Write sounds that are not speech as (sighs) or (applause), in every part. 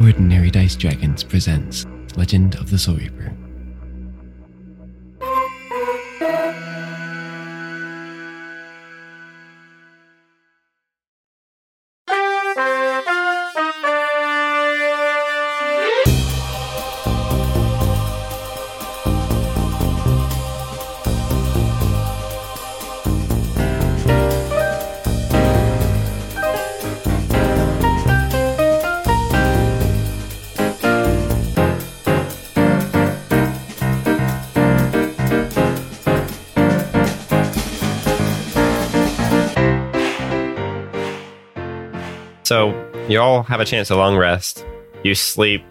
Ordinary Dice Dragons presents Legend of the Soul Reaper. You all have a chance to long rest. You sleep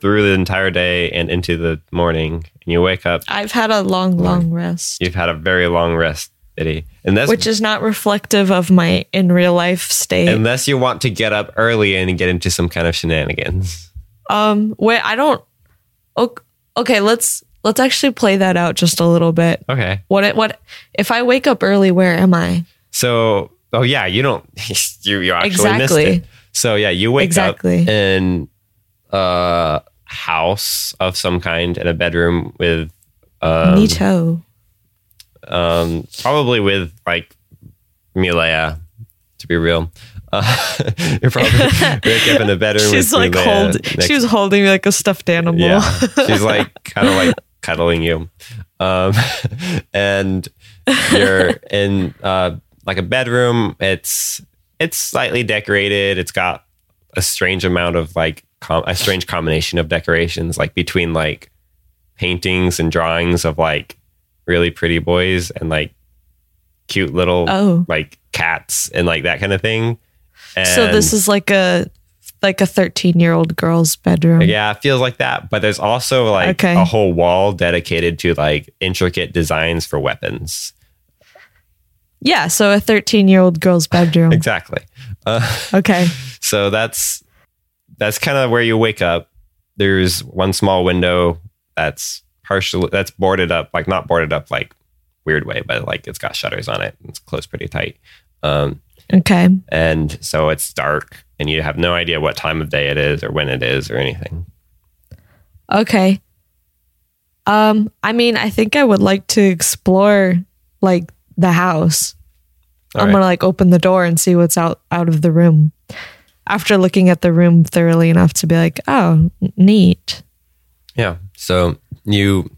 through the entire day and into the morning, and you wake up. I've had a long, long rest, You've had a very long rest, Biddy. And which is not reflective of my in real life state. unless you want to get up early and get into some kind of shenanigans. um, wait, I don't. ok- Okay, let's let's actually play that out just a little bit. Okay. What it what if I wake up early? Where am I? So, oh yeah, you don't. (laughs) You you actually Exactly. missed it. So yeah, you wake Exactly. up in a house of some kind in a bedroom with um, Neato. um, probably with like Milea, to be real. Uh, (laughs) you're probably (laughs) wake up in a bedroom. She's with like Milea hold. next- She was holding me like a stuffed animal. yeah, she's (laughs) like kind of like cuddling you, um, and you're in uh, like a bedroom. It's it's slightly decorated. It's got a strange amount of like com- a strange combination of decorations, like between like paintings and drawings of like really pretty boys and like cute little Oh. like cats and like that kind of thing. And so this is like a like a thirteen year old girl's bedroom. yeah, it feels like that. But there's also like Okay. a whole wall dedicated to like intricate designs for weapons. Yeah. So a thirteen year old girl's bedroom. Exactly. Uh, Okay. (laughs) so that's that's kind of where you wake up. There's one small window that's partially that's boarded up, like not boarded up like weird way, but like it's got shutters on it. It's closed pretty tight. Um, Okay. and so it's dark, and you have no idea what time of day it is or when it is or anything. Okay. Um, I mean, I think I would like to explore like the house. All I'm right. gonna like open the door and see what's out out of the room. After looking at the room thoroughly enough to be like, oh, neat. Yeah. So you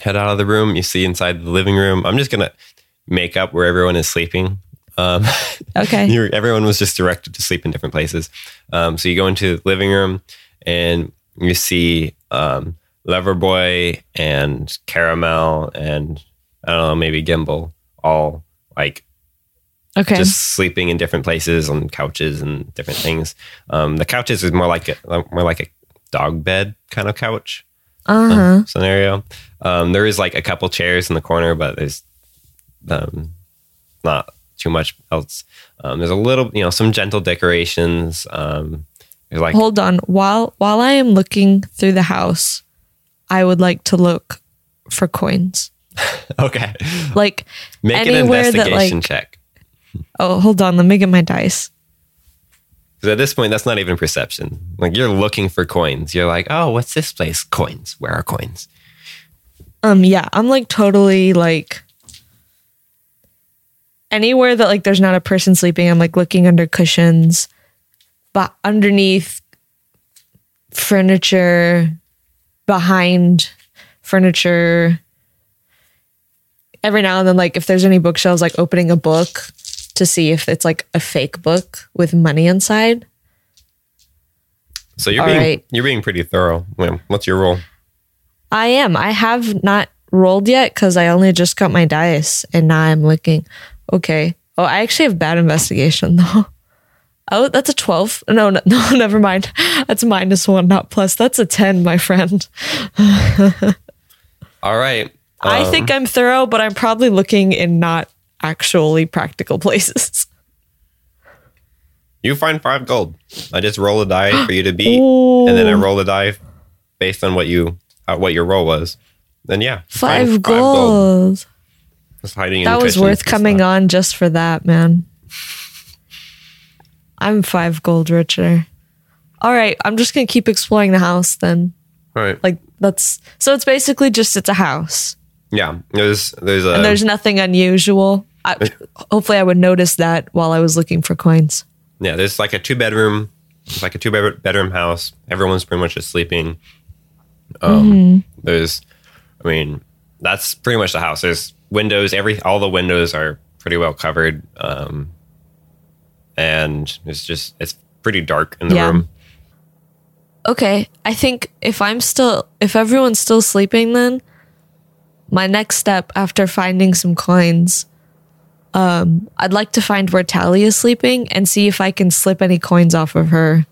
head out of the room. You see inside the living room. I'm just gonna make up where everyone is sleeping. Um, (laughs) Okay. everyone was just directed to sleep in different places. Um, so you go into the living room and you see um, Loverboy and Caramel and I don't know maybe Gimbal all like Okay. just sleeping in different places on couches and different things. Um, the couches is more like a more like a dog bed kind of couch uh huh. scenario. Um, there is like a couple chairs in the corner, but there's um, not too much else. Um, there's a little, you know, some gentle decorations. Um, like Hold on. While while I am looking through the house, I would like to look for coins. (laughs) okay, Like make an Anywhere that, investigation like- check. oh, hold on. Let me get my dice. Because at this point, that's not even perception. Like you're looking for coins. You're like, oh, what's this place? Coins. Where are coins? Um, yeah, I'm like totally like anywhere that like there's not a person sleeping. I'm like looking under cushions, but underneath furniture, behind furniture. Every now and then, like if there's any bookshelves, like opening a book to see if it's like a fake book with money inside. So you're All being right. you're being pretty thorough. What's your role? I am. I have not rolled yet because I only just got my dice and now I'm looking. Okay. Oh, I actually have bad investigation (laughs) though. Oh, that's a 12. No, no, (laughs) no, never mind. That's minus one, not plus. That's a 10, my friend. (laughs) All right. I Um, think I'm thorough, but I'm probably looking in not actually practical (laughs) places. You find five gold. I just roll a die for you to beat, and then I roll a die based on what you uh, what your roll was. Then yeah, you find Five gold. Just hiding in That was worth coming stuff. on just for that, man. I'm five gold richer. All right, I'm just gonna keep exploring the house then. All right. Like that's so it's basically just it's a house Yeah. There's there's a and there's nothing unusual. I, hopefully, I would notice that while I was looking for coins. yeah there's like a two bedroom it's like a two bedroom house. Everyone's pretty much just sleeping. Um, There's, I mean, that's pretty much the house. There's windows. Every all the windows are pretty well covered. Um, and it's just it's pretty dark in the Yeah. room. Okay, I think if I'm still, if everyone's still sleeping, then my next step after finding some coins, um, I'd like to find where Tally is sleeping and see if I can slip any coins off of her.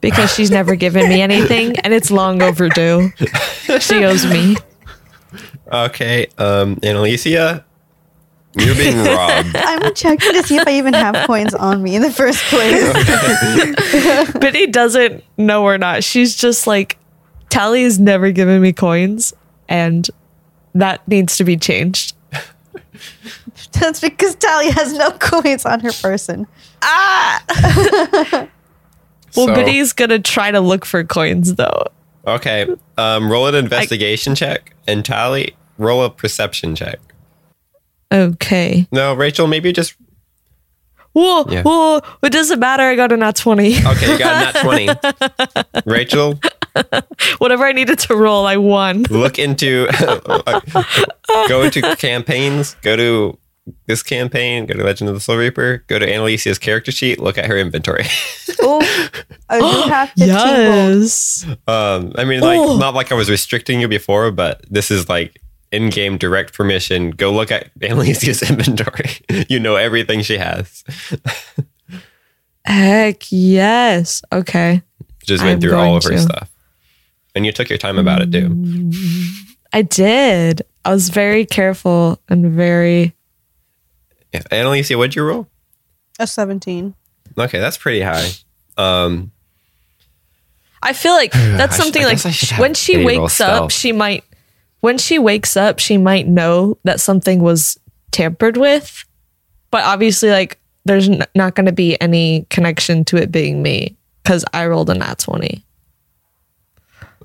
Because she's never given me anything (laughs) and it's long overdue. She owes me. Okay, um, and Alicia, you're being (laughs) robbed. I'm checking to see if I even have coins on me in the first place. (laughs) Biddy doesn't know or not. She's just like, Tally has never given me coins and that needs to be changed. (laughs) That's because Talia has no coins on her person. Ah! (laughs) Well, So- Biddy's gonna try to look for coins though. Okay, um, roll an investigation check, and Tally, roll a perception check. Okay. No, Rachel, maybe just Whoa, Yeah. whoa, it doesn't matter. I got a nat 20. okay. You got a nat twenty. (laughs) Rachel, (laughs) Whatever I needed to roll, I won. (laughs) look into (laughs) go into campaigns go to this campaign go to legend of the soul reaper go to annalicia's character sheet look at her inventory Oh, I do have 15 gold. (gasps) Yes. um i mean like Oh. not like i was restricting you before but this is like in-game direct permission go look at annalicia's inventory you know everything she has Heck yes. Okay. just went I'm through all of her to. stuff and you took your time about it too I did. I was very careful and very. yeah. annalicia what'd you roll A 17. okay that's pretty high um I feel like (sighs) that's I sh- something I like guess I should have when she wakes up, stealth. she might. When she wakes up, she might know that something was tampered with, but obviously, like there's n- not going to be any connection to it being me because I rolled a nat twenty.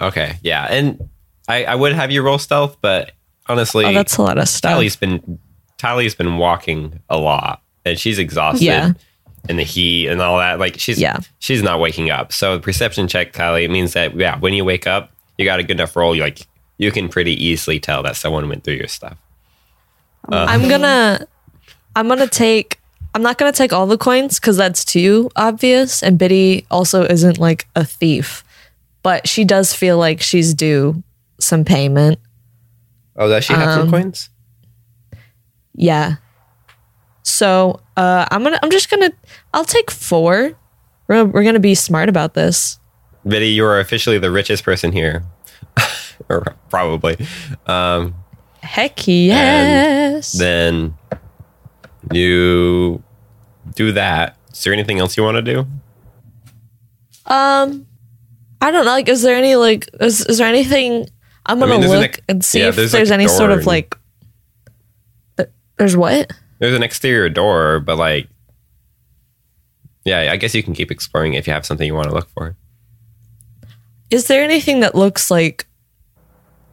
Okay, yeah, and I, I would have you roll stealth, but honestly, Oh, that's a lot of stuff. Tally's been Tally's been walking a lot, and she's exhausted. Yeah. And the heat and all that, like she's Yeah. she's not waking up. So perception check, Tally, it means that yeah, when you wake up, you got a good enough roll. You like you can pretty easily tell that someone went through your stuff. Uh, I'm gonna, I'm gonna take. I'm not gonna take all the coins because that's too obvious. And Biddy also isn't like a thief, but she does feel like she's due some payment. Oh, does she have Um, some coins? Yeah. So uh, I'm gonna. I'm just gonna. I'll take four. We're we're gonna be smart about this. Biddy, you are officially the richest person here, (laughs) or probably. Um, Heck yes. then you do that. Is there anything else you want to do? um, I don't know. Like, is there any like? Is, is there anything? I'm gonna mean, there's an look and see yeah, if there's, there's, like, any sort of like. There's what? There's an exterior door, but like, yeah, I guess you can keep exploring if you have something you want to look for. Is there anything that looks like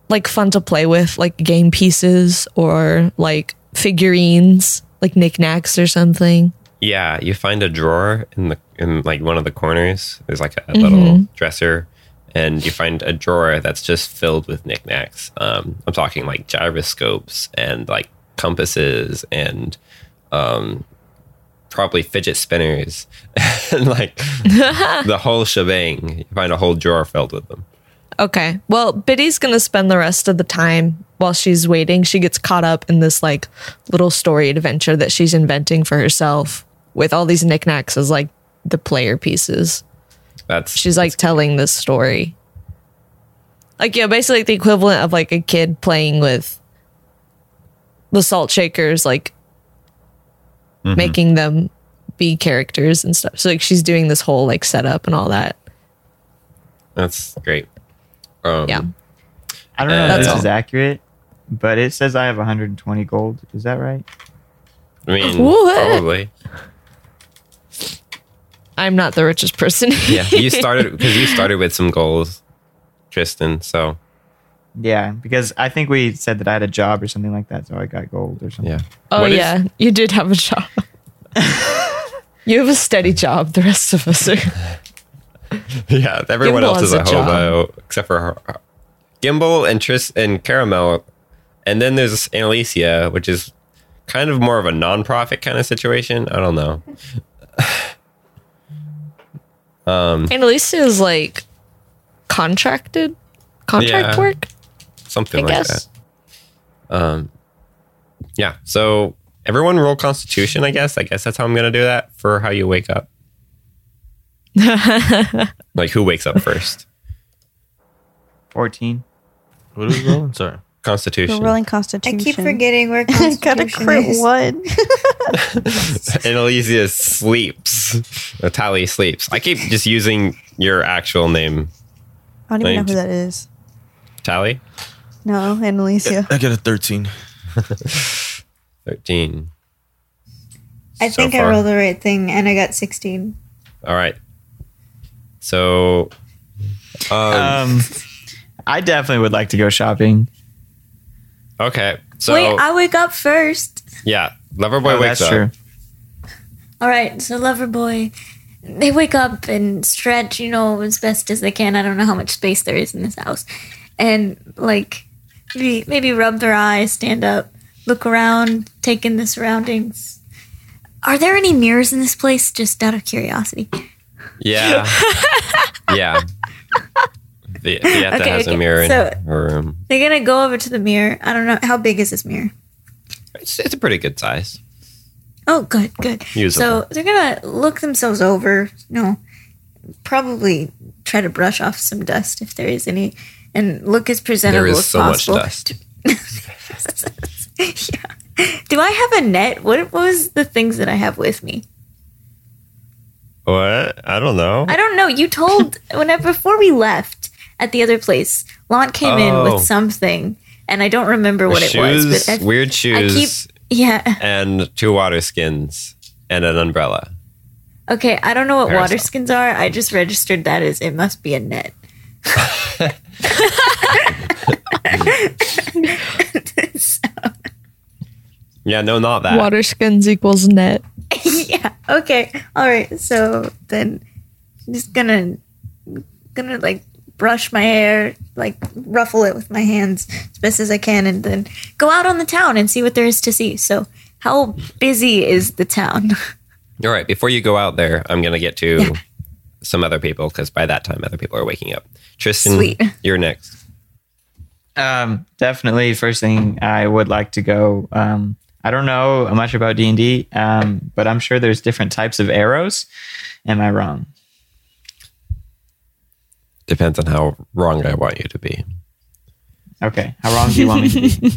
like fun to play with, like game pieces or like figurines, like knickknacks or something? Yeah, you find a drawer in the in like one of the corners. There's like a little dresser, and you find a drawer that's just filled with knickknacks. Um, I'm talking like gyroscopes and like compasses and um, probably fidget spinners (laughs) and like (laughs) the whole shebang. You find a whole drawer filled with them. Okay. Well, Biddy's going to spend the rest of the time while she's waiting. She gets caught up in this like little story adventure that she's inventing for herself with all these knickknacks as like the player pieces. That's She's like telling this story. Like, yeah, basically like, the equivalent of like a kid playing with the salt shakers, like mm-hmm. making them be characters and stuff. So, like, she's doing this whole like setup and all that. that's great. Um, Yeah. I don't know if this all. is accurate, but it says I have 120 gold. Is that right? I mean, (laughs) What? probably. I'm not the richest person. Yeah, you (laughs) started because you started with some goals, Tristan. So Yeah, because I think we said that I had a job or something like that, so I got gold or something. yeah. Oh What is- yeah, you did have a job. (laughs) you have a steady job. The rest of us are. (laughs) Yeah, everyone Gimbal else is a, a job. hobo except for her. Gimbal and Tris and Caramel, and then there's Annalicia, which is kind of more of a non-profit kind of situation. I don't know. (sighs) um, Annalicia is like contracted, contract Yeah. work. something I like guess. that. Um, yeah. So everyone roll Constitution. I guess. I guess that's how I'm gonna do that for how you wake up. (laughs) like who wakes up first? 14. What are we rolling? Sorry. Constitution. We're rolling constitution. I Constitution. keep forgetting where I got a Constitution crit is. one. (laughs) Annalicia sleeps. Tally sleeps. I keep just using your actual name, I don't even know who that is. Tally. No, Annalicia. I got a 13. (laughs) 13. I So think I far. rolled the right thing and I got 16. All right. So, um, Um, I definitely would like to go shopping. okay. So, Wait, I wake up first. yeah, Loverboy Oh, wakes that's up. true. All right, so Loverboy, they wake up and stretch, you know, as best as they can. I don't know how much space there is in this house. And, like, maybe, maybe rub their eyes, stand up, look around, take in the surroundings. Are there any mirrors in this place? Just out of curiosity. Yeah. (laughs) yeah. The, Vieta Okay, has a okay. mirror in So- her room. They're gonna go over to the mirror. I don't know how big is this mirror. It's, it's a pretty good size. Oh, good, good. Usable. So they're gonna look themselves over. You know, probably try to brush off some dust if there is any, and look as presentable There is as so much dust. (laughs) yeah. Do I have a net? What, what was the things that I have with me? What? I don't know. I don't know. You told (laughs) when I, before we left at the other place, Lon came in Oh. with something, and I don't remember what it was. But I, weird I shoes, keep yeah. and two water skins, and an umbrella. Okay, I don't know what Parasol. water skins are. I just registered that as it must be a net. (laughs) (laughs) Yeah, no, not that. Water skins equals net. (laughs) yeah. Okay. All right. So then, I'm just gonna gonna like brush my hair, like ruffle it with my hands as best as I can, and then go out on the town and see what there is to see. So, how busy is the town? All right, before you go out there, I'm going to get to Yeah. some other people because by that time, other people are waking up. Tristan, Sweet. you're next. Um, definitely. First thing I would like to go. Um, I don't know much about D and D, um, but I'm sure there's different types of arrows. Am I wrong? Depends on how wrong I want you to be. Okay. How wrong do you want me to be?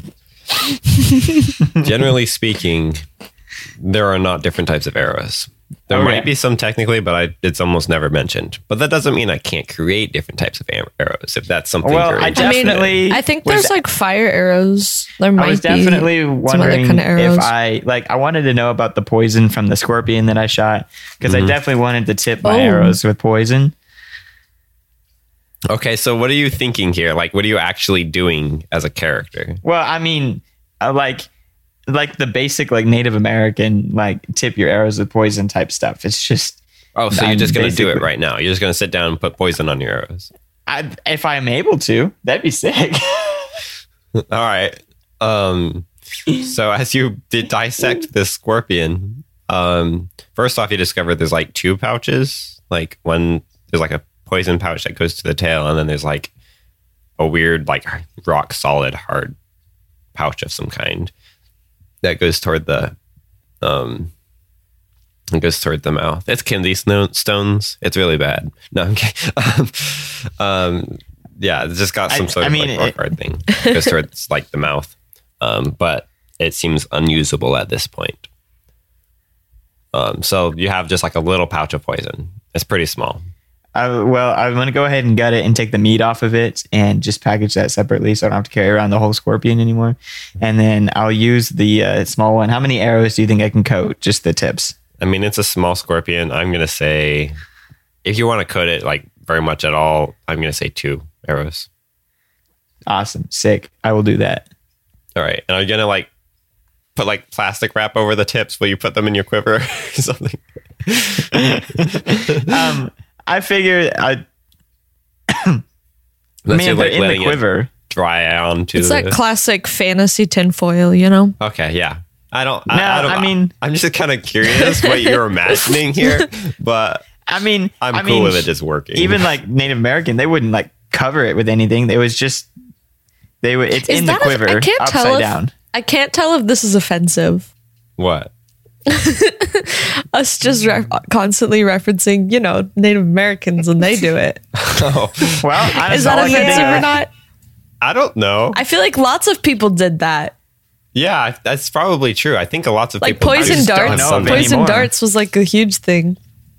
(laughs) Generally speaking, there are not different types of arrows. There Okay. might be some technically, but I, it's almost never mentioned. But that doesn't mean I can't create different types of arrows if that's something Well, you're I interested in. definitely. I think there's like fire arrows. There might I was be definitely some other wondering kind of arrows. if I like. I wanted to know about the poison from the scorpion that I shot because I definitely wanted to tip my Oh. arrows with poison. Okay, so what are you thinking here? Like, what are you actually doing as a character? Well, I mean, uh, like, like the basic like Native American like tip your arrows with poison type stuff. It's just, Oh, so you're I'm just to do it right now. You're just going to sit down and put poison on your arrows. I, if I'm able to, that'd be sick. (laughs) All right. Um, so as you did dissect this scorpion, um, first off, you discovered there's like two pouches. Like one, there's like a poison pouch that goes to the tail, and then there's like a weird, like rock solid, hard pouch of some kind that goes toward the, um, it goes toward the mouth. It's candy stones. It's really bad. No, I'm kidding. (laughs) Um, um, yeah, it's just got some I- sort I of mean, like rock it- hard thing. It goes towards (laughs) like the mouth. Um, but it seems unusable at this point. Um, so you have just like a little pouch of poison. It's pretty small. I, well, I'm gonna go ahead and gut it and take the meat off of it and just package that separately, so I don't have to carry around the whole scorpion anymore. And then I'll use the uh, small one. How many arrows do you think I can coat? Just the tips. I mean, it's a small scorpion. I'm gonna say, if you want to cut it like very much at all, I'm gonna say two arrows. Awesome. Sick. I will do that. All right, and I'm gonna like put like plastic wrap over the tips. Will you put them in your quiver (laughs) or something? (laughs) Um, I figured I, Let's man, say, but like in the letting it quiver. dry onto It's the. that classic fantasy tinfoil, you know? okay, yeah. I don't. No, I, I don't. I mean- I'm just kind of curious what you're imagining here, (laughs) but I mean, I'm I cool mean, with it just working. Even like Native American, they wouldn't like cover it with anything. It was just they would. It's Is in the that a- quiver, I can't upside tell if- down. I can't tell if this is offensive. what? (laughs) Us just re- constantly referencing, you know, Native Americans and they do it. (laughs) Oh, Well, I Is that all I offensive or not? I don't know. I feel like lots of people did that. Yeah, that's probably true. I think a lots of Like people poison just don't darts. know. Poison anymore. darts was like a huge thing.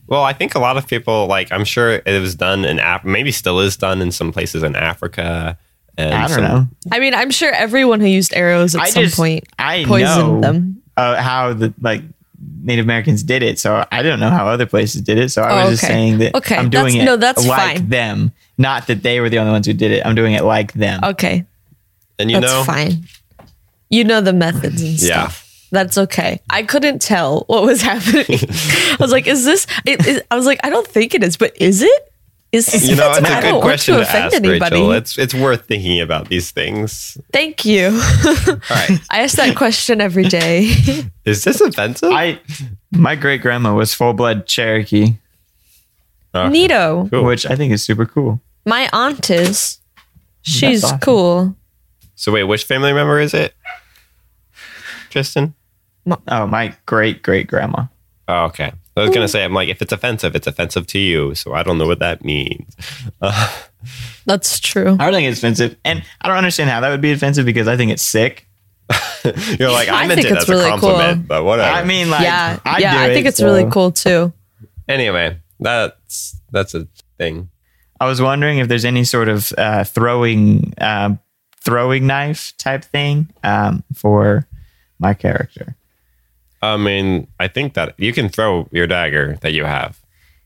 Well, I think a lot of people like. I'm sure it was done in Af- maybe still is done in some places in Africa. And I don't some- know. I mean, I'm sure everyone who used arrows at I some just point I poisoned know them. uh, how the like Native Americans did it, so I don't know how other places did it. So I was Oh, just saying that Okay, I'm doing that's- it no, that's like fine. them, not that they were the only ones who did it. I'm doing it like them. Okay, And you that's know, fine. You know the methods and Yeah. stuff. That's okay. I couldn't tell what was (laughs) happening. I was like, "Is this?" It, is, I was like, "I don't think it is, but is it?" Is you know, it's a good question to, offend ask, anybody. Rachel. It's it's worth thinking about these things. Thank you. (laughs) All right, I ask that question every day. (laughs) is this offensive? I my great grandma was full blood Cherokee, Okay. Neato. Cool. which I think is super cool. My aunt is. She's awesome. cool. So wait, which family member is it? Tristan. Oh, my great great grandma. Oh, okay. I was gonna say, I'm like, if it's offensive, it's offensive to you. So I don't know what that means. Uh, (laughs) That's true. I don't think it's offensive, and I don't understand how that would be offensive because I think it's sick. (laughs) you're like, I, I meant think it it's as really a compliment, cool. but whatever. I mean, like, yeah, I yeah. do I think it, it's really cool too. anyway, that's that's a thing. I was wondering if there's any sort of uh, throwing uh, throwing knife type thing um, for my character. I mean, I think that you can throw your dagger that you have.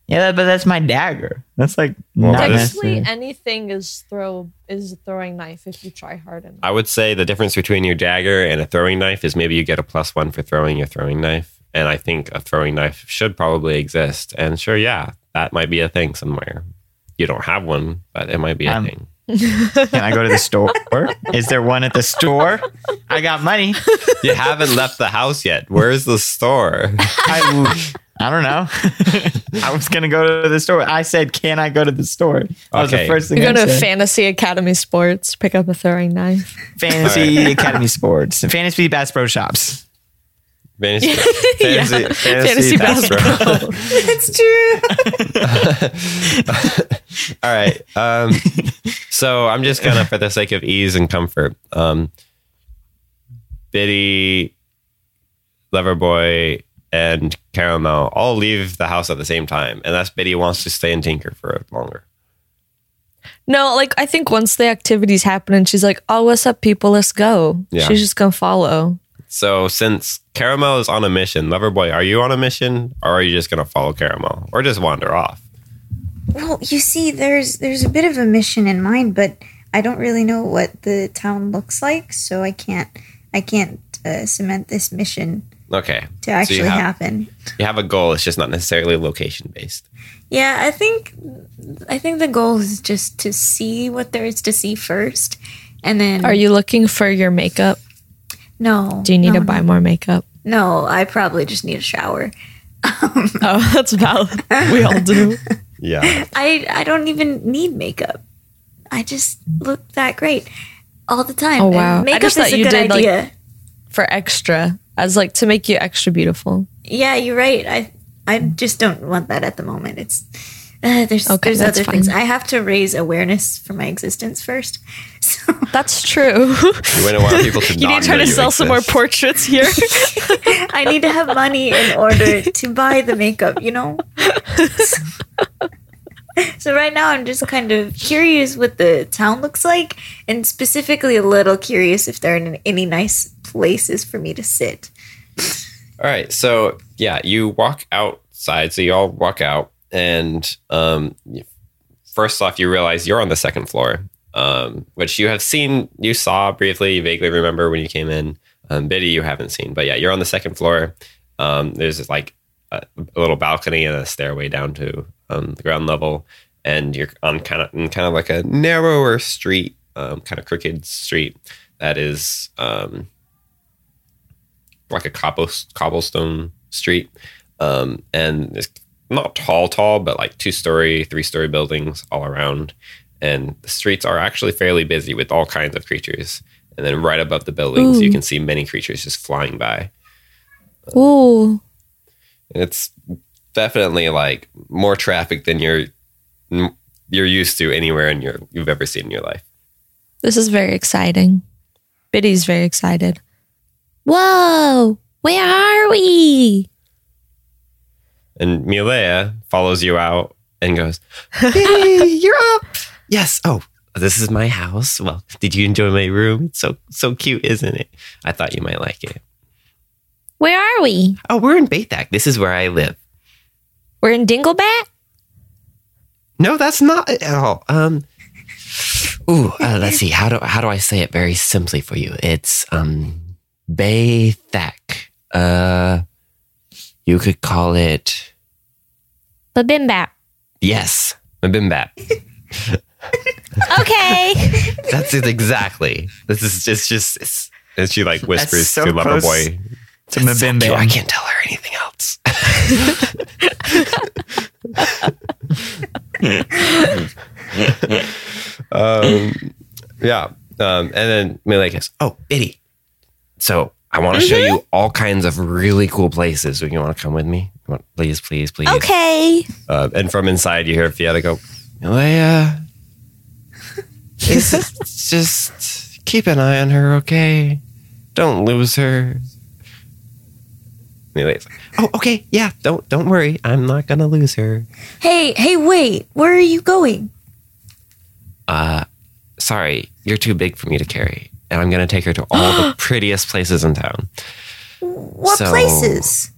Yeah, but that's my dagger. That's like Well, not Technically, necessary. anything is throw is a throwing knife if you try hard enough. I would say the difference between your dagger and a throwing knife is maybe you get a plus one for throwing your throwing knife. And I think a throwing knife should probably exist. And sure, yeah, that might be a thing somewhere. You don't have one, but it might be a Um, thing. Can I go to the store? Is there one at the store? I got money. You haven't left the house yet. Where's the store? I, I don't know. I was gonna go to the store. I said, "Can I go to the store?" That was the first thing You're I to said. Fantasy Academy Sports, pick up a throwing knife. Fantasy Academy Sports, Fantasy Bass Pro Shops. Fantasy, (laughs) Yeah. fantasy, Fantasy basketball. It's (laughs) true. (laughs) All right. Um, so I'm just gonna, for the sake of ease and comfort, um, Biddy, Loverboy, and Caramel all leave the house at the same time, unless Biddy wants to stay and tinker for longer. no, like I think once the activities happen and she's like, "Oh, what's up, people? Let's go." Yeah. She's just gonna follow. So since Caramel is on a mission, Loverboy, are you on a mission, or are you just gonna follow Caramel, or just wander off? Well, you see, there's there's a bit of a mission in mind, but I don't really know what the town looks like, so I can't I can't uh, cement this mission Okay. to actually so you have, happen. You have a goal. It's just not necessarily location based. Yeah, I think I think the goal is just to see what there is to see first, and then Are you looking for your makeup? No? Do you need no, to buy more makeup? No, I probably just need a shower. (laughs) Oh, that's valid. We all do. (laughs) Yeah. I I don't even need makeup. I just look that great all the time. Oh, And wow. I makeup just is a you good did, like- idea. For extra, as like to make you extra beautiful. yeah, you're right. I I just don't want that at the moment. It's uh, there's Okay, there's that's other things. I have to raise awareness for my existence first. (laughs) So That's true. (laughs) You wouldn't want people to you need to try to you sell some more portraits here. (laughs) I need to have money in order to buy the makeup, you know? so right now I'm just kind of curious what the town looks like and specifically a little curious if there are any nice places for me to sit. All right. So yeah, you walk outside. So you all walk out, and um, first off, you realize you're on the second floor, um, which you have seen, you saw briefly, you vaguely remember when you came in. Um, Biddy, you haven't seen, but yeah, you're on the second floor. Um, there's like a, a little balcony and a stairway down to um, the ground level, and you're on kind of in kind of like a narrower street, um, kind of crooked street that is um, like a cobble, cobblestone street. And it's not tall, tall, but like two story, three story buildings all around. And the streets are actually fairly busy with all kinds of creatures. And then right above the buildings, you can see many creatures just flying by. Ooh. And it's definitely like more traffic than you're you're used to anywhere in your you've ever seen in your life. This is very exciting. Biddy's very excited. Whoa! Where are we? And Milea follows you out and goes, (laughs) "Hey, you're up." Yes. Oh, this is my house. Well, did you enjoy my room? It's so so cute, isn't it? I thought you might like it. Where are we? Oh, we're in Baythak. This is where I live. We're in Dinglebat? No, that's not it at all. Um. Ooh, uh, let's see. How do how do I say it very simply for you? It's um Baythak. Uh, you could call it Babimbat. yes, Bimbap. (laughs) Okay. That's it exactly. This is just just. It's, and she like whispers so to close Loverboy. To "It's so I can't tell her anything else. (laughs) um, yeah. Um, and then Millie goes, "Oh, Biddy. So I want to show you all kinds of really cool places. So you want to come with me? You want- Please, please, please. okay. Uh, and from inside, you hear Fiona go, Milea, just, (laughs) just keep an eye on her, okay? Don't lose her. Like, oh, okay, yeah, don't don't worry, I'm not gonna lose her. Hey, hey, wait. Where are you going? Uh, sorry, you're too big for me to carry, and I'm gonna take her to all the (gasps) prettiest places in town. What So- places?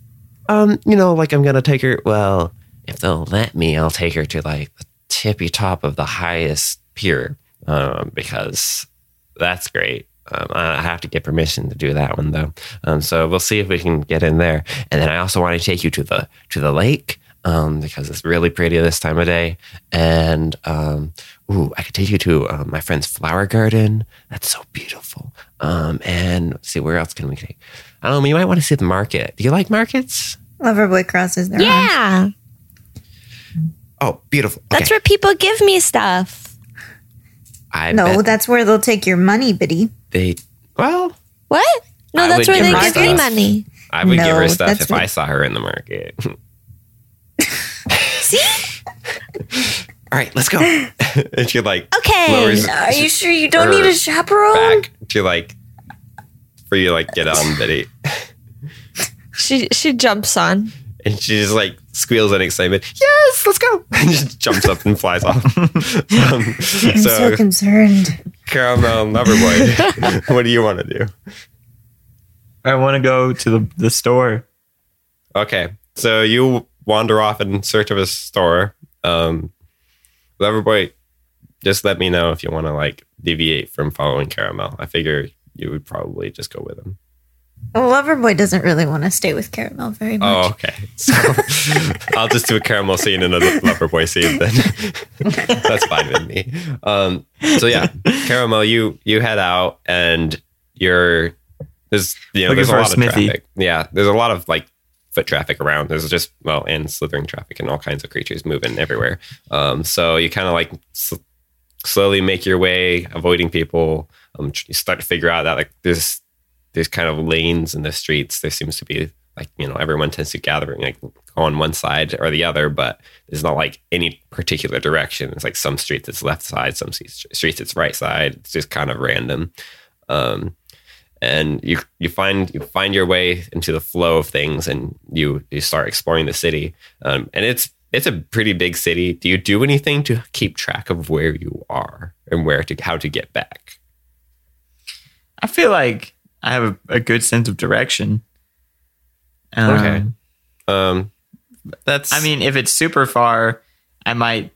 Um, you know, like I'm gonna take her. Well, if they'll let me, I'll take her to like the tippy top of the highest pier, um, because that's great. Um, I have to get permission to do that one though. Um, so we'll see if we can get in there. And then I also want to take you to the to the lake, um, because it's really pretty this time of day. And um, ooh, I could take you to um, my friend's flower garden. That's so beautiful. Um, and let's see where else can we take? I don't know. You might want to see the market. Do you like markets? Loverboy crosses their arms. Yeah. Oh, beautiful. That's where people give me stuff. I No, bet that's where they'll take your money, Biddy. they. Well, What? No, I that's where give they her give me money. I would give her stuff if what- I saw her in the market. (laughs) See? All right, let's go. (laughs) and she like Okay. lowers Are you sure you don't need a chaperone? back to like for you to, like get on Biddy, (laughs) She she jumps on. and she just like squeals in excitement. Yes, let's go! (laughs) And just jumps up and flies off. um, I'm so, so, concerned. caramel loverboy, what do you want to do? I want to go to the, the store. Okay, so you wander off in search of a store. Um, Loverboy, just let me know if you want to like deviate from following Caramel. I figure you would probably just go with him. Well, Loverboy doesn't really want to stay with Caramel very much. Oh, okay. So (laughs) I'll just do a Caramel scene and a Loverboy scene then. (laughs) That's fine with me. Um, so yeah, Caramel, you you head out and you're there's you know Looking there's a for a lot of smithy. traffic. Yeah, there's a lot of like foot traffic around. There's just well, and slithering traffic and all kinds of creatures moving everywhere. Um, so you kind of like s- slowly make your way, avoiding people. Um, you start to figure out that like there's there's kind of lanes in the streets. There seems to be like you know everyone tends to gather like on one side or the other, but there's not like any particular direction. It's like some streets it's left side, some streets it's right side. It's just kind of random. Um, and you you find you find your way into the flow of things, and you you start exploring the city. Um, and it's it's a pretty big city. Do you do anything to keep track of where you are and where to how to get back? I feel like I have a, a good sense of direction. Um, Okay. Um, that's. I mean, if it's super far, I might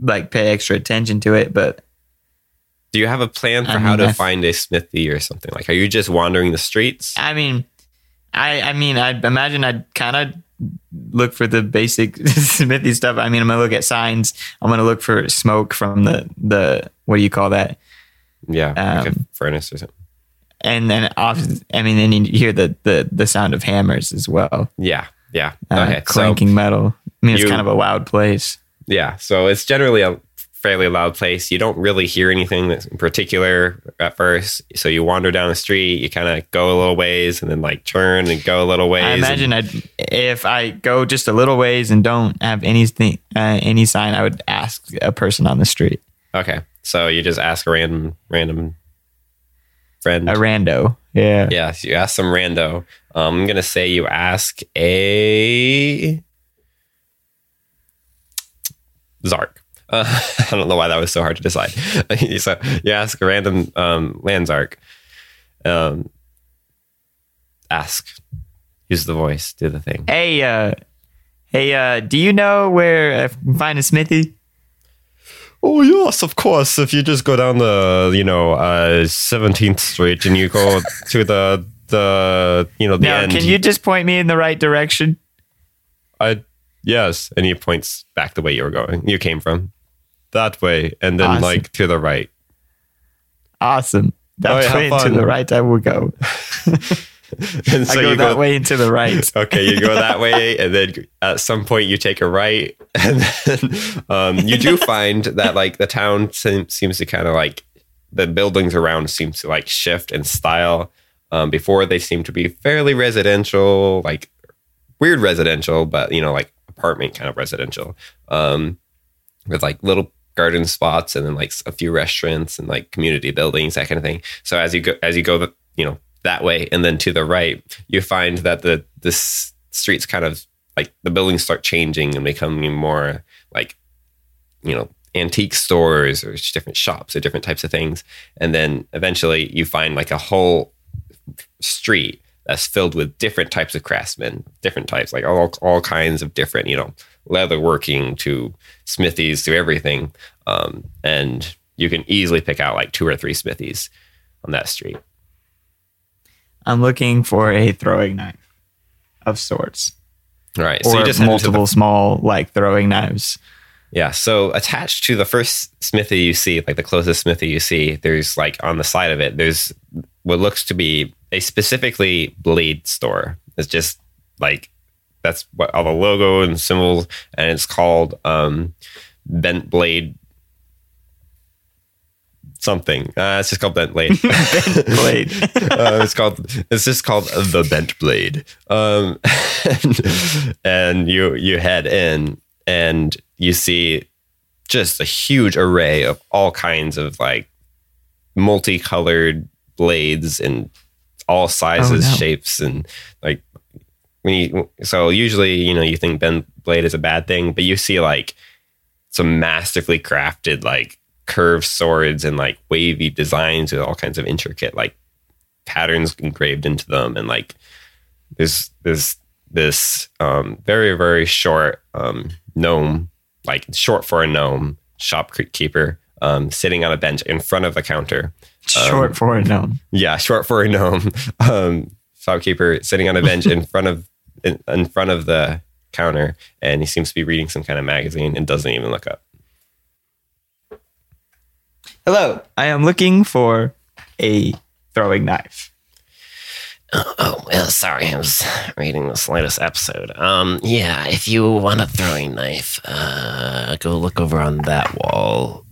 like pay extra attention to it, but do you have a plan for I how to find a smithy or something? Like, are you just wandering the streets? I mean, I I mean, I imagine I'd kind of look for the basic (laughs) smithy stuff. I mean, I'm gonna look at signs. I'm gonna look for smoke from the the what do you call that? Yeah, like a Um, furnace or something. And then off, I mean, then you hear the the the sound of hammers as well, Yeah, yeah. uh, okay, so clanking metal. I mean, it's you- kind of a loud place. yeah, so it's generally a fairly loud place. You don't really hear anything that's in particular at first. So you wander down the street, you kind of go a little ways, and then like turn and go a little ways. I and- imagine I'd if I go just a little ways and don't have anything uh, any sign, I would ask a person on the street, okay, so you just ask a random random friend. a rando. Yeah. Yeah, so you ask some rando. Um, I'm gonna say you ask a Zark. Uh, (laughs) I don't know why that was so hard to decide. (laughs) so you ask a random um, land Zark. Um, ask. Use the voice. Do the thing. Hey, uh, hey, uh, do you know where I can find a smithy? Oh yes, of course. If you just go down the you know Seventeenth Street and you go (laughs) to the the you know the Now, end. can you just point me in the right direction? I yes, and he points back the way you were going. You came from that way, and then Awesome. like to the right. Awesome. That Oh, way to the right I will go. (laughs) (laughs) And I go that way into the right. (laughs) Okay, you go that way, and then at some point you take a right, and then um, you do find that like the town seems to kind of like the buildings around seem to like shift in style. Um, before they seem to be fairly residential, like weird residential, but you know, like apartment kind of residential, um, with like little garden spots and then like a few restaurants and like community buildings, that kind of thing. So as you go, as you go, the, you know, that way, and then to the right, you find that the this streets kind of like the buildings start changing and becoming more like, you know, antique stores or different shops or different types of things, and then eventually you find like a whole street that's filled with different types of craftsmen, different types, like all all kinds of different, you know, leather working to smithies to everything, um, and you can easily pick out like two or three smithies on that street. I'm looking for a throwing knife of sorts. All right, so Or you just into the- multiple small like throwing knives. Yeah. So attached to the first smithy you see, like the closest smithy you see, there's like on the side of it, there's what looks to be a specifically blade store. It's just like that's what all the logo and symbols, and it's called um, Bent Blade something. Uh, it's just called Bent Blade. (laughs) bent Blade. (laughs) uh, it's called it's just called the bent blade um and, (laughs) and you you head in and you see just a huge array of all kinds of like multicolored blades and all sizes Oh, no. shapes and like when you so usually you know you think bent blade is a bad thing but you see like some masterfully crafted like curved swords and like wavy designs with all kinds of intricate like patterns engraved into them and like there's there's this um very very short um gnome like short for a gnome shopkeeper um sitting on a bench in front of a counter Short for a gnome. yeah short for a gnome (laughs) um shopkeeper sitting on a bench in (laughs) front of in, in front of the counter and he seems to be reading some kind of magazine and doesn't even look up Hello. I am looking for a throwing knife. Oh, well, sorry, I was reading this latest episode. Um, yeah, if you want a throwing knife, uh, go look over on that wall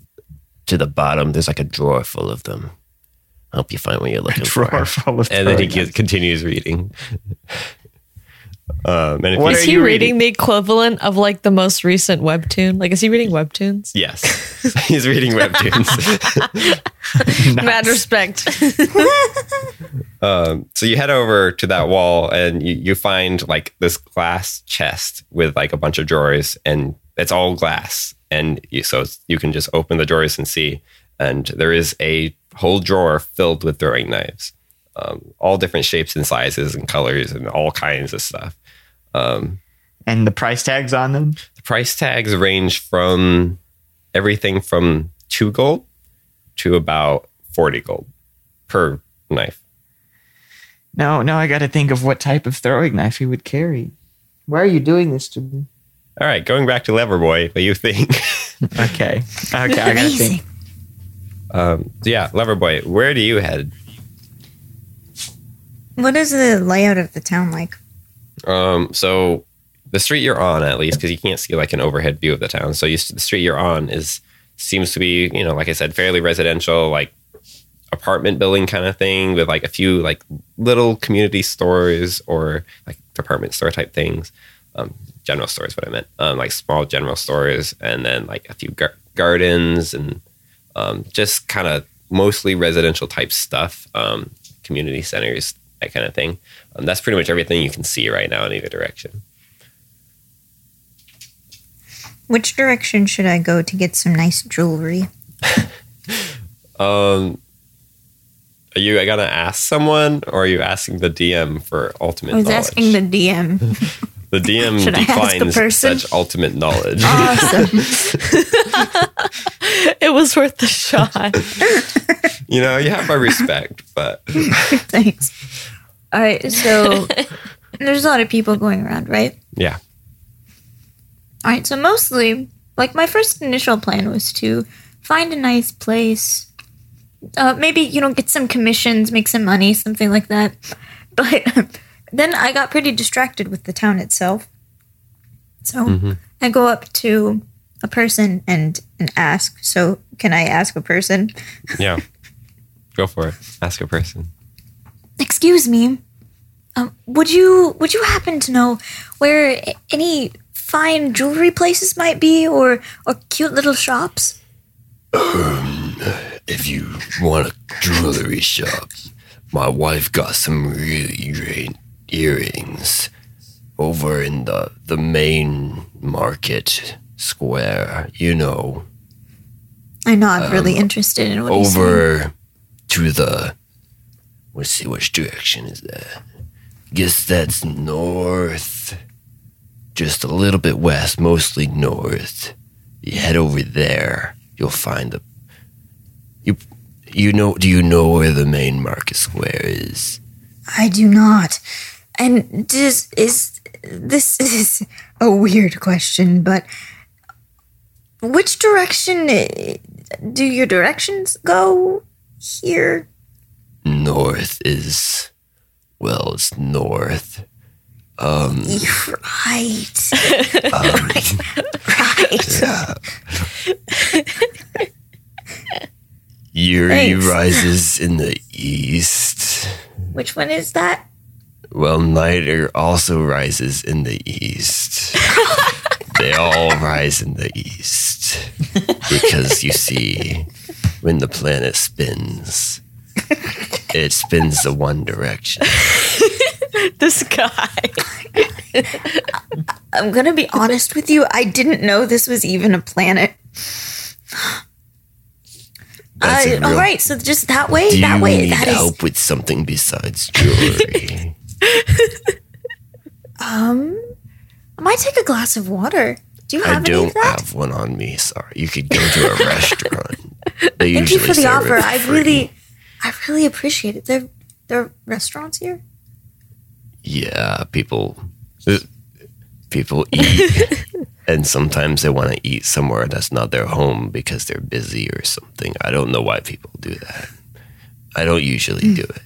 to the bottom. There's like a drawer full of them. Hope you find what you're looking (laughs) Drawer for. full of and then he ke- continues reading (laughs) um and if What Is he reading, reading? the equivalent of like the most recent webtoon? Like, is he reading webtoons? Yes, (laughs) he's reading webtoons. Mad respect. um, so you head over to that wall and you, you find like this glass chest with like a bunch of drawers, and it's all glass. And you, so you can just open the drawers and see. And there is a whole drawer filled with throwing knives. um, all different shapes and sizes and colors and all kinds of stuff. Um, And the price tags on them? the price tags range from everything from two gold to about 40 gold per knife. No, no, I got to think of what type of throwing knife he would carry. Why are you doing this to me? All right, going back to Loverboy, what do you think? (laughs) Okay. Okay, I got to think. Um, so yeah, Loverboy, where do you head? What is the layout of the town like? Um, so the street you're on, at least, because you can't see like an overhead view of the town. So you, the street you're on is seems to be, you know, like I said, fairly residential, like apartment building kind of thing with like a few like little community stores or like department store type things. Um, general stores, what I meant, um, like small general stores, and then like a few gar- gardens and um, just kind of mostly residential type stuff, um, community centers, that kind of thing. Um, that's pretty much everything you can see right now in either direction. Which direction should I go to get some nice jewelry? (laughs) Um, are you gonna ask someone, or are you asking the DM for ultimate I was knowledge? asking the DM. (laughs) the DM Should I ask a declines such ultimate knowledge. awesome. (laughs) (laughs) It was worth the shot. you know, you have my respect, but (laughs) Thanks. All right, so there's a lot of people going around, right? yeah, All right, so mostly, like my first initial plan was to find a nice place, uh, maybe you know get some commissions, make some money, something like that. But then I got pretty distracted with the town itself, so I go up to a person and and ask. So can I ask a person? (laughs) yeah. Go for it. Ask a person. Excuse me. Um, would you would you happen to know where any fine jewelry places might be, or or cute little shops? If you want a jewelry shop, my wife got some really great earrings over in the the main market square. You know, I know I'm um, really interested in what over to the. Let's see, which direction is that? Guess that's north. Just a little bit west, mostly north. You head over there, you'll find the. You, you know? Do you know where the main market square is? I do not. And does is this is (laughs) a weird question, but which direction eh, do your directions go here? North is, well, it's north. Um, (laughs) Right. (laughs) um, right. Yuri Thanks. rises in the east. Which one is that? Well, Niter also rises in the east. (laughs) they all rise in the east. Because you see, when the planet spins, it spins the one direction. (laughs) this (laughs) guy. I'm gonna be honest with you. I didn't know this was even a planet. That's a Uh, all real- right, so just that way, that Do that you way, need that is. help with something besides jewelry? Um, I might take a glass of water. Do you have I any don't of that? have one on me. Sorry, you could go to a (laughs) restaurant. They Thank you for the offer. I free. really, I really appreciate it. There, there are restaurants here. Yeah, people people (laughs) eat and sometimes they want to eat somewhere that's not their home because they're busy or something. I don't know why people do that. I don't usually do it.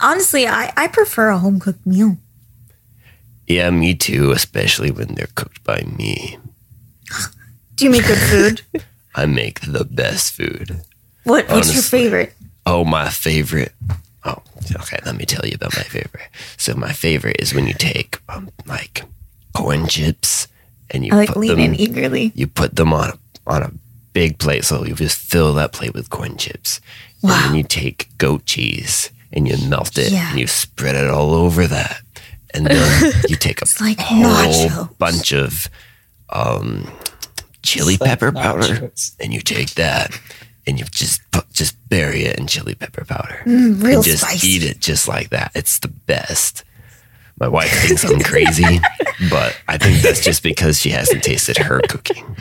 Honestly, I, I prefer a home cooked meal. Yeah, me too, especially when they're cooked by me. (laughs) Do you make good food? (laughs) I make the best food. what What's your favorite? Oh, my favorite. Oh, okay. Let me tell you about my favorite. So my favorite is when you take um, like corn chips and you I like put lean them in eagerly. you put them on a, on a big plate. So you just fill that plate with corn chips. Wow. And then you take goat cheese and you melt it Yeah. and you spread it all over that. And then (laughs) you take a like whole nachos. bunch of um, chili like pepper powder and you take that and you just put, just bury it in chili pepper powder Mm, real and just spicy. eat it just like that. It's the best. My wife thinks I'm (laughs) crazy, but I think that's just because she hasn't tasted her cooking.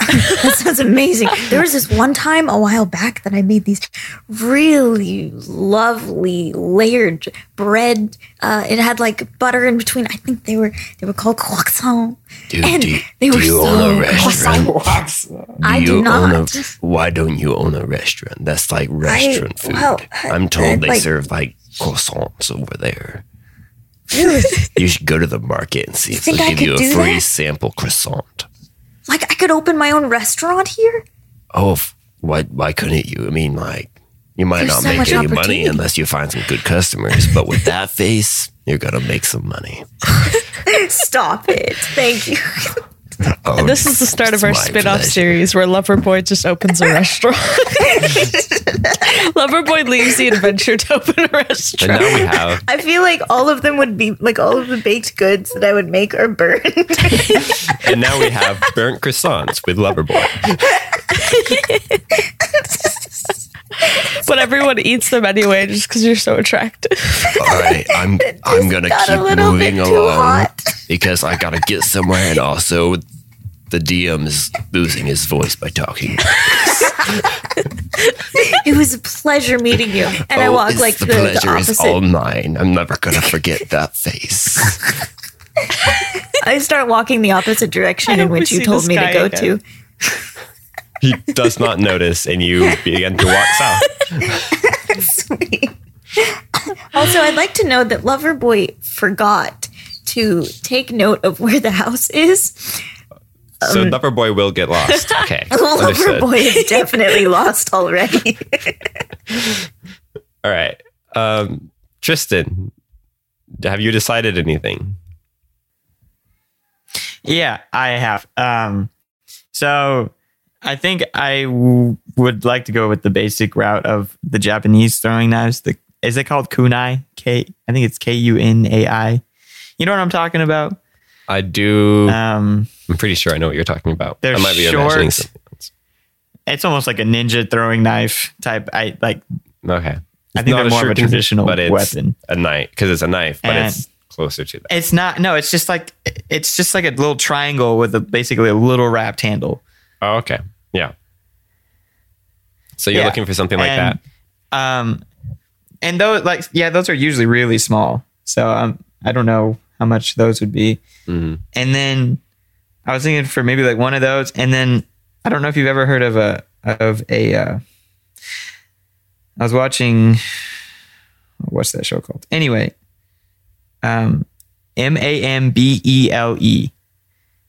(laughs) That sounds amazing. There was this one time a while back that I made these really lovely layered bread. Uh, it had like butter in between. I think they were they were called croissants. Dude, And do you, they do were you so own a restaurant? I you do own not. a, why don't you own a restaurant? That's like restaurant food. well, I'm told uh, they like- serve like croissants over there. you should go to the market and see if think they'll I give you a free that? sample croissant. Like I could open my own restaurant here. Oh, f- why why couldn't you? I mean, like you might There's not so make any money unless you find some good customers. But with that face, you're gonna make some money. (laughs) Stop it. Thank you. (laughs) Oh, This is the start of our my spin-off pleasure. series where Loverboy just opens a restaurant. (laughs) Loverboy leaves the adventure to open a And restaurant. now we have I feel like all of them would be like all of the baked goods that I would make are burnt. (laughs) and now we have burnt croissants with Loverboy. But everyone eats them anyway just because you're so attractive. All right, I'm (laughs) I'm gonna keep moving along because I gotta get somewhere, and also the DM is losing his voice by talking. (laughs) it was a pleasure meeting you. And I Oh, walk like the the, the pleasure is all mine. I'm never gonna forget that face. I start walking the opposite direction in which you told me to go again. to. (laughs) He does not notice, and you begin to walk south. Sweet. (laughs) also, I'd like to know that Loverboy forgot to take note of where the house is. So Loverboy will get lost. (laughs) Okay, (laughs) understood. Loverboy is definitely (laughs) lost already. All right, um, Tristan, have you decided anything? Yeah, I have. Um, so I think I w- would like to go with the basic route of the Japanese throwing knives. The is it called kunai? K I think it's K U N A I. You know what I'm talking about? I do. Um, I'm pretty sure I know what you're talking about. They're I might be short. imagining something else. it's almost like a ninja throwing knife type. I like. Okay, I think they're more of a traditional but it's weapon. A knife because it's a knife, but And- it's closer to that. It's not. No, it's just like it's just like a little triangle with a basically a little wrapped handle. Oh, okay, yeah. So you're Yeah. looking for something like And, that. Um, and those like yeah, those are usually really small. So um, I don't know how much those would be. Mhm. And then I was thinking for maybe like one of those. And then I don't know if you've ever heard of a of a. Uh, I was watching. What's that show called? Anyway, um, M A M B E L E.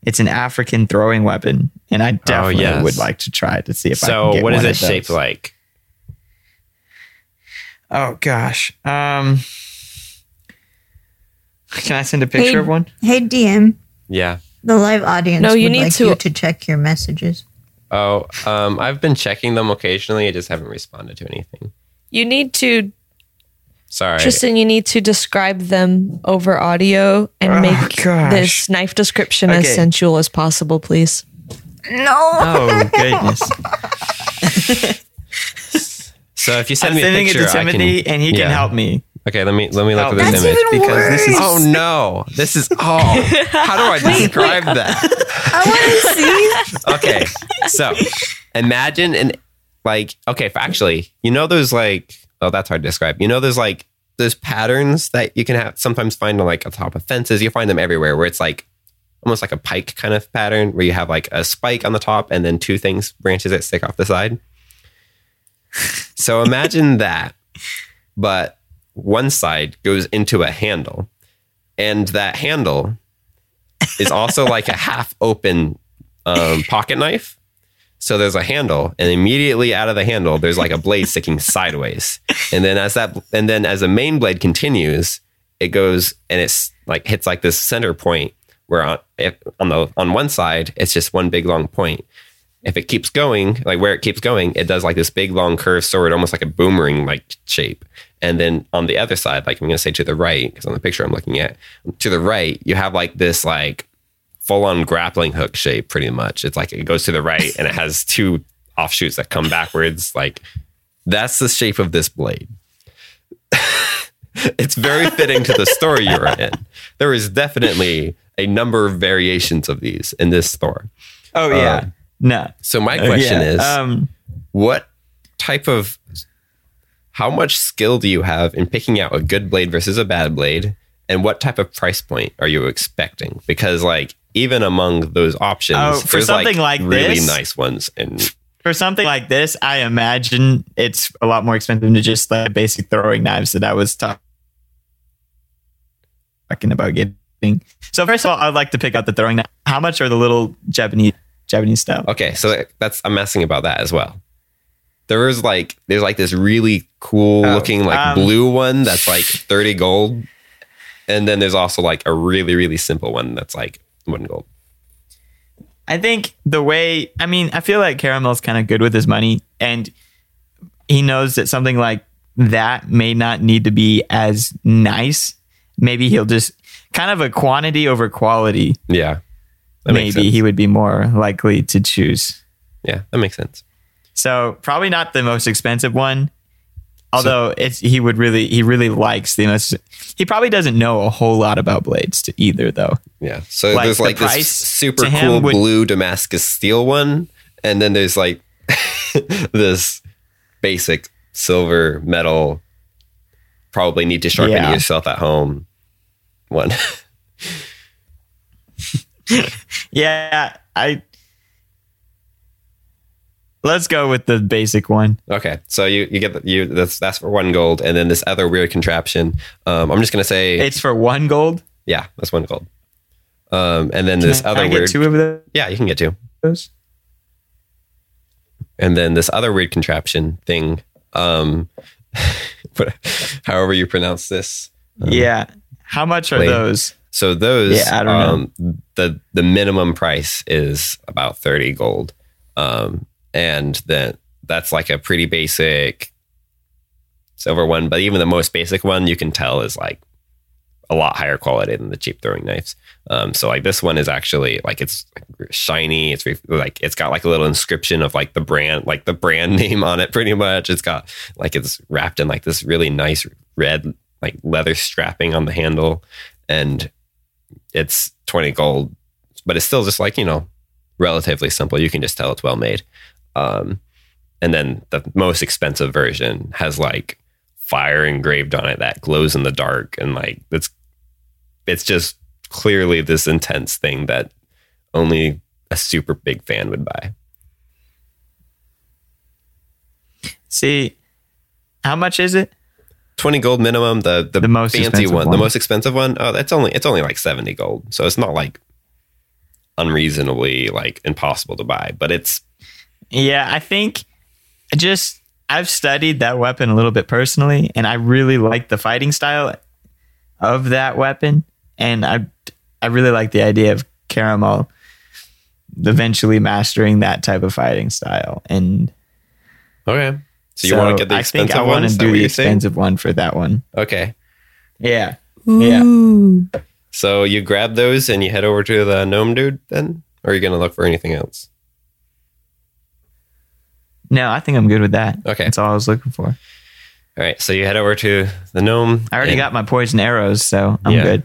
It's an African throwing weapon, and I definitely yes. would like to try to see if I can So get what is it shaped like? Oh gosh. Um Can I send a picture Hey. of one? Hey DM, Yeah. the live audience No, you would need like to- you to check your messages. Oh, um, I've been checking them occasionally. I just haven't responded to anything. You need to, Sorry. Tristan, you need to describe them over audio and Oh, make gosh. this knife description as sensual as possible, please. no. Oh (laughs) goodness. (laughs) so if you send I'm me a sending it picture, to I Timothy can, and he yeah. can help me. Okay, let me let me look Help at this me. image. even because this is Oh no! This is oh. (laughs) How do I describe that? I want to see. (laughs) okay, so imagine an like okay, actually, you know those like oh that's hard to describe. You know those like those patterns that you can have sometimes find on like on top of fences. You find them everywhere where it's like almost like a pike kind of pattern where you have like a spike on the top and then two things branches that stick off the side. So imagine that, but one side goes into a handle, and that handle is also like a half open um, pocket knife. So there's a handle, and immediately out of the handle, there's like a blade sticking sideways. And then as that, and then as the main blade continues, it goes and it's like hits like this center point where on if, on the on one side it's just one big long point. If it keeps going, like where it keeps going, it does like this big long curved sword, almost like a boomerang like shape. And then on the other side, like I'm going to say to the right, because on the picture I'm looking at, to the right, you have like this like full on grappling hook shape, pretty much. It's like it goes to the right and it has two offshoots that come backwards. Like that's the shape of this blade. (laughs) it's very fitting to the story you're in. There is definitely a number of variations of these in this store. Oh yeah. Uh, no. So my Uh, question yeah, is, um, what type of how much skill do you have in picking out a good blade versus a bad blade and what type of price point are you expecting because like even among those options Oh, for there's something like really this? nice ones and for something like this, I imagine it's a lot more expensive than just like basic throwing knives that I was ta- talking about getting. So first of all, I'd like to pick out the throwing knife. How much are the little Japanese Japanese style? okay so that's i'm asking about that as well there is like there's like this really cool Oh, looking like um, blue one that's like 30 gold and then there's also like a really really simple one that's like one gold I think the way I mean, I feel like Caramel's kind of good with his money, and he knows that something like that may not need to be as nice. Maybe he'll just kind of a quantity over quality. yeah maybe he would be more likely to choose. yeah that makes sense So probably not the most expensive one. Although it's he would really he really likes the most he probably doesn't know a whole lot about blades to either though. Yeah. So Like, there's the like this super cool would- blue Damascus steel one, and then there's like (laughs) this basic silver metal. Probably need to sharpen Yeah. yourself at home. One. (laughs) (laughs) Yeah, I Let's go with the basic one. okay, so you you get the, you that's that's for one gold, and then this other weird contraption. Um, I'm just gonna say It's for one gold. yeah, that's one gold. Um, and then this Can I other get weird two of yeah, you can get two. those. and then this other weird contraption thing um (laughs) what, however you pronounce this yeah. How much are those? so those Yeah, I don't know. um the the minimum price is about 30 gold um and then that's like a pretty basic silver one but even the most basic one you can tell is like a lot higher quality than the cheap throwing knives. Um so like this one is actually like it's shiny. It's re- like it's got like a little inscription of like the brand like the brand (laughs) name on it pretty much. It's got like it's wrapped in like this really nice red like leather strapping on the handle and it's 20 gold but it's still just like you know relatively simple. You can just tell it's well made um and then the most expensive version has like fire engraved on it that glows in the dark and like it's it's just clearly this intense thing that only a super big fan would buy See, how much is it? 20 gold minimum the the, The most fancy expensive one, one. the most expensive one oh that's only it's only like 70 gold so it's not like unreasonably like impossible to buy but it's Yeah, I think just I've studied that weapon a little bit personally, and I really like the fighting style of that weapon, and I I really like the idea of Caramel eventually mastering that type of fighting style. And okay so you want to get the I think expensive I one want to that do the you're saying? expensive one for that one. okay Yeah, yeah. so you grab those and you head over to the gnome dude then or are you gonna look for anything else No, I think I'm good with that. Okay. that's all I was looking for. all right so you head over to the gnome I already and- got my poison arrows, so I'm Yeah. good.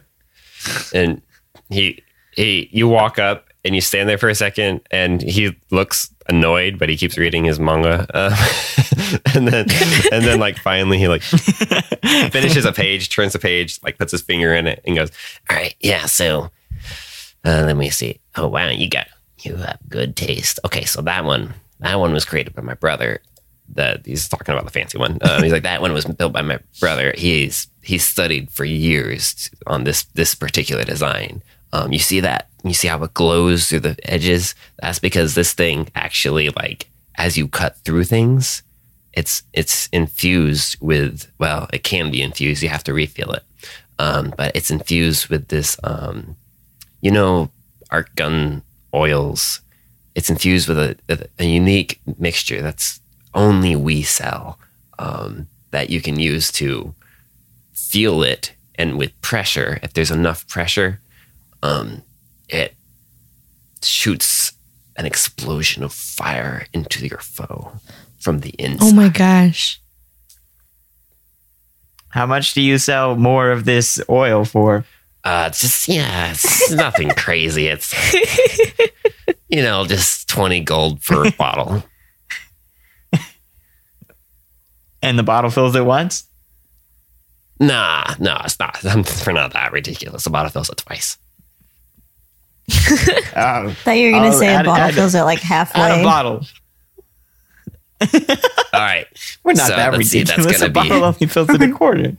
and he he you walk up and you stand there for a second and he looks annoyed but he keeps reading his manga uh, (laughs) and then and then like finally he like (laughs) finishes a page turns the page like puts his finger in it and goes All right, yeah. So uh, let me see. Oh wow, you got you have good taste. Okay, so that one that one was created by my brother. that he's talking about the fancy one. Um, he's like that one was built by my brother. He's he's studied for years on this this particular design. Um, you see that? You see how it glows through the edges? That's because this thing actually like as you cut through things it's it's infused with well it can be infused. You have to refill it. Um, but it's infused with this um, you know arcane oils it's infused with a, a, a unique mixture that's only we sell um, that you can use to feel it and with pressure if there's enough pressure um, it shoots an explosion of fire into your foe from the inside. Oh my gosh. How much do you sell more of this oil for? Uh, it's just yeah, it's nothing (laughs) crazy. It's (laughs) you know, just twenty gold for a (laughs) bottle. And the bottle fills at once? Nah, no, it's not. We're not that ridiculous. The bottle fills it twice. (laughs) Oh, thought you were gonna Oh, say add- a bottle add- fills it like out halfway. of bottle. (laughs) All right, We're not So, that let's see, that's ridiculous. gonna a bottle be- only fills it a quarter.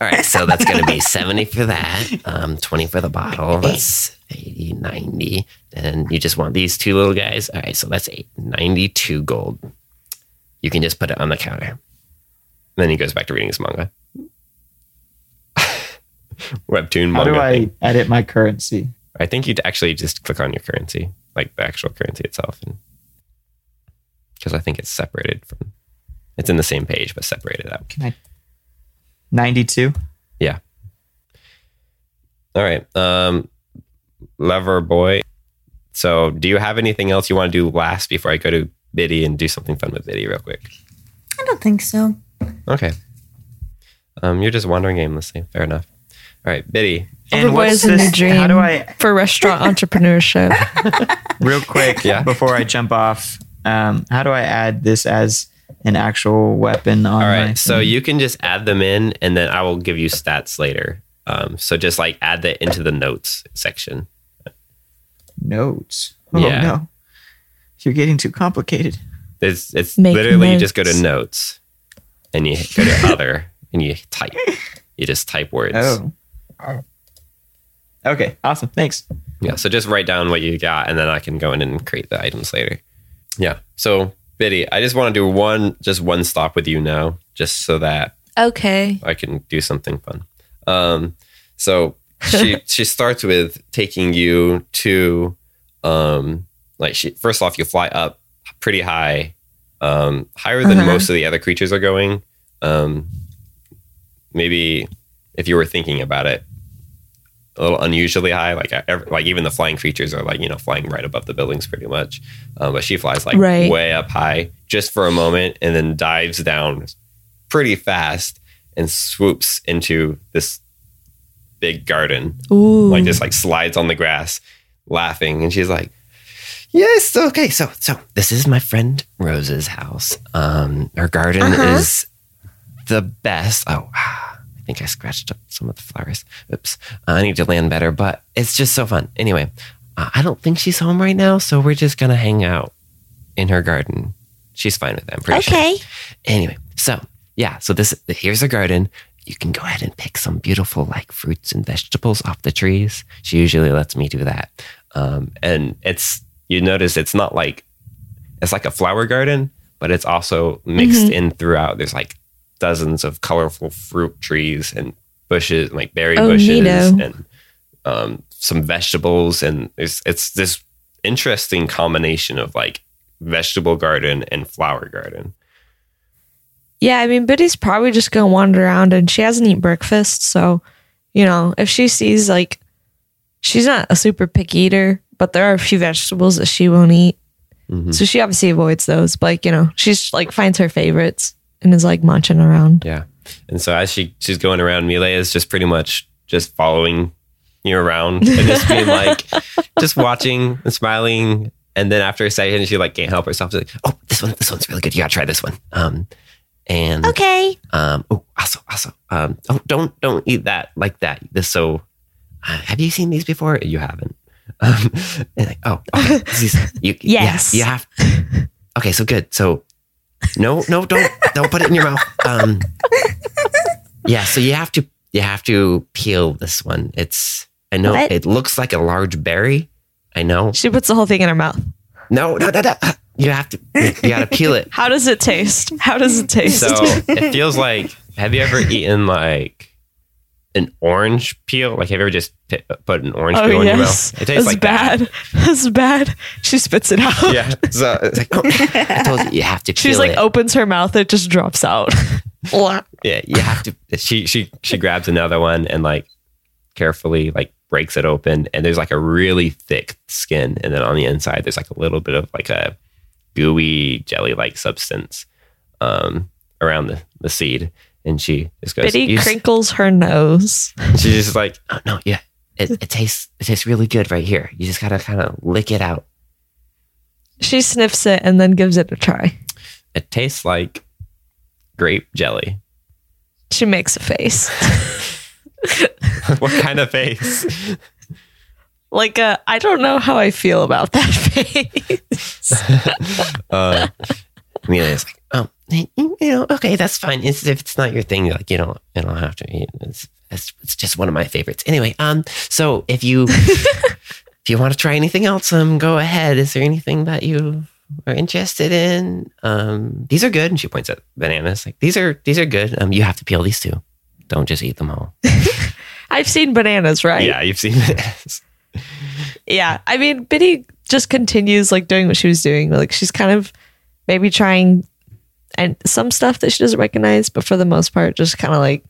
all right. So that's gonna be seventy for that. Um, twenty for the bottle. That's 80, 90. And you just want these two little guys. All right, so that's eight, 92 gold. You can just put it on the counter. Then he goes back to reading his manga. (laughs) Webtoon How manga. do I thing. edit my currency? I think you'd actually just click on your currency, like the actual currency itself, and because I think it's separated from. It's in the same page, but separated out. Can I? 92? Yeah. All right. Um, Loverboy. So, do you have anything else you want to do last before I go to Biddy and do something fun with Biddy real quick? I don't think so. Okay. Um, you're just wandering aimlessly. Fair enough. All right, Biddy. And Overboy what's is a this- dream How do I, for restaurant (laughs) entrepreneurship. (laughs) real quick, Yeah. before I jump off, um, how do I add this as an actual weapon on All my. So you can just add them in, and then I will give you stats later. Um, so just like add that into the notes section. Notes. Oh, Yeah. no. You're getting too complicated. It's it's Make literally you just go to notes. notes, and you go to other, (laughs) and you type. You just type words. Oh. Okay, awesome. Thanks. Yeah. So just write down what you got, and then I can go in and create the items later. Yeah. So Biddy, I just want to do one, just one stop with you now, just so that Okay. I can do something fun. Um, so she she starts with taking you to, um, like she first off you fly up pretty high, um, higher than Uh-huh. most of the other creatures are going. Um, maybe if you were thinking about it, a little unusually high. Like ev- like even the flying creatures are like you know flying right above the buildings pretty much, um, but she flies like Right. way up high just for a moment and then dives down pretty fast and swoops into this big garden Ooh. like just like slides on the grass laughing and she's like yes okay so so This is my friend Rose's house. Um, her garden Uh-huh. is the best. Oh, (sighs) I think I scratched up some of the flowers. Oops. Uh, I need to land better, but it's just so fun. Anyway, uh, I don't think she's home right now, so we're just gonna hang out in her garden. She's fine with that. I'm pretty sure. Okay. Anyway, so yeah, so this here's a garden. You can go ahead and pick some beautiful like fruits and vegetables off the trees. She usually lets me do that. um, and it's you notice it's not like it's like a flower garden but it's also mixed in throughout there's like dozens of colorful fruit trees and bushes like berry Oh, bushes neato. and um, some vegetables and it's it's this interesting combination of like vegetable garden and flower garden Yeah, I mean, Biddy's probably just gonna wander around and she hasn't eaten breakfast. So, you know, if she sees like, she's not a super picky eater, but there are a few vegetables that she won't eat. Mhm. So she obviously avoids those. But like, you know, she's like finds her favorites and is like munching around. Yeah. And so as she she's going around, Milea is just pretty much just following you around and just being like, (laughs) just watching and smiling. And then after a second, she like can't help herself. She's like, Oh, this one, this one's really good. You gotta try this one. Um, and Okay. um, oh, also, also, um, oh, don't don't eat that like that. This so. Uh, have you seen these before? you haven't. (laughs) Um, and like, oh, okay. (laughs) These, you, Yes. yeah, you have. (laughs) Okay, so good. So, no, no, don't don't put it in your mouth. Um, yeah, so you have to you have to peel this one. It's I know What? it looks like a large berry. I know. She puts the whole thing in her mouth. No, no, no, no. You have to. You, you got to peel it. (laughs) How does it taste? How does it taste? So (laughs) it feels like, have you ever eaten like an orange peel? Like, have you ever just pi- put an orange oh peel in your yes, mouth? It tastes that's like bad. that. That's bad. She spits it out. Yeah. So it's like, Oh, I told you, you have to peel She's like it. opens her mouth, it just drops out. (laughs) yeah, you have to. She she she grabs another one and like carefully like breaks it open, and there's like a really thick skin, and then on the inside there's like a little bit of like a gooey jelly like substance um, around the, the seed. And she just goes, Biddy crinkles her nose. (laughs) she's just like, Oh no, yeah. It, it tastes it tastes really good right here. You just gotta kind of lick it out. She sniffs it and then gives it a try. it tastes like grape jelly. She makes a face. (laughs) what kind of face? (laughs) like i don't know how I feel about that (laughs) face. (laughs) Uh, Amelia's like, oh, you know, okay, that's fine. It's, if it's not your thing, like you don't, you don't have to eat. It's, it's, it's just one of my favorites. Anyway, um, so if you (laughs) if you want to try anything else, um, go ahead. Is there anything that you are interested in? Um, these are good. And she points at bananas. Like these are these are good. Um, you have to peel these too. Don't just eat them all. I've seen bananas, right? yeah, you've seen it. Yeah. I mean, Biddy just continues like doing what she was doing. Like she's kind of maybe trying and some stuff that she doesn't recognize, but for the most part, just kind of like,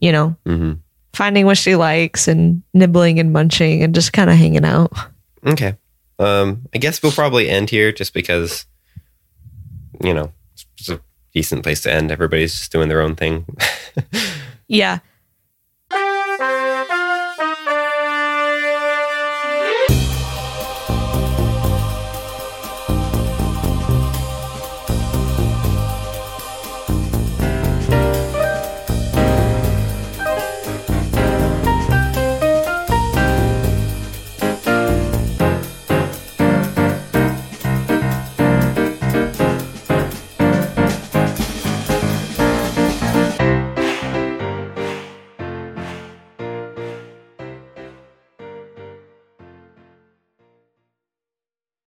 you know, hmm finding what she likes and nibbling and munching and just kind of hanging out. Okay. Um, I guess we'll probably end here just because, you know, it's a decent place to end. Everybody's just doing their own thing. (laughs) Yeah.